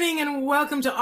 morning and welcome to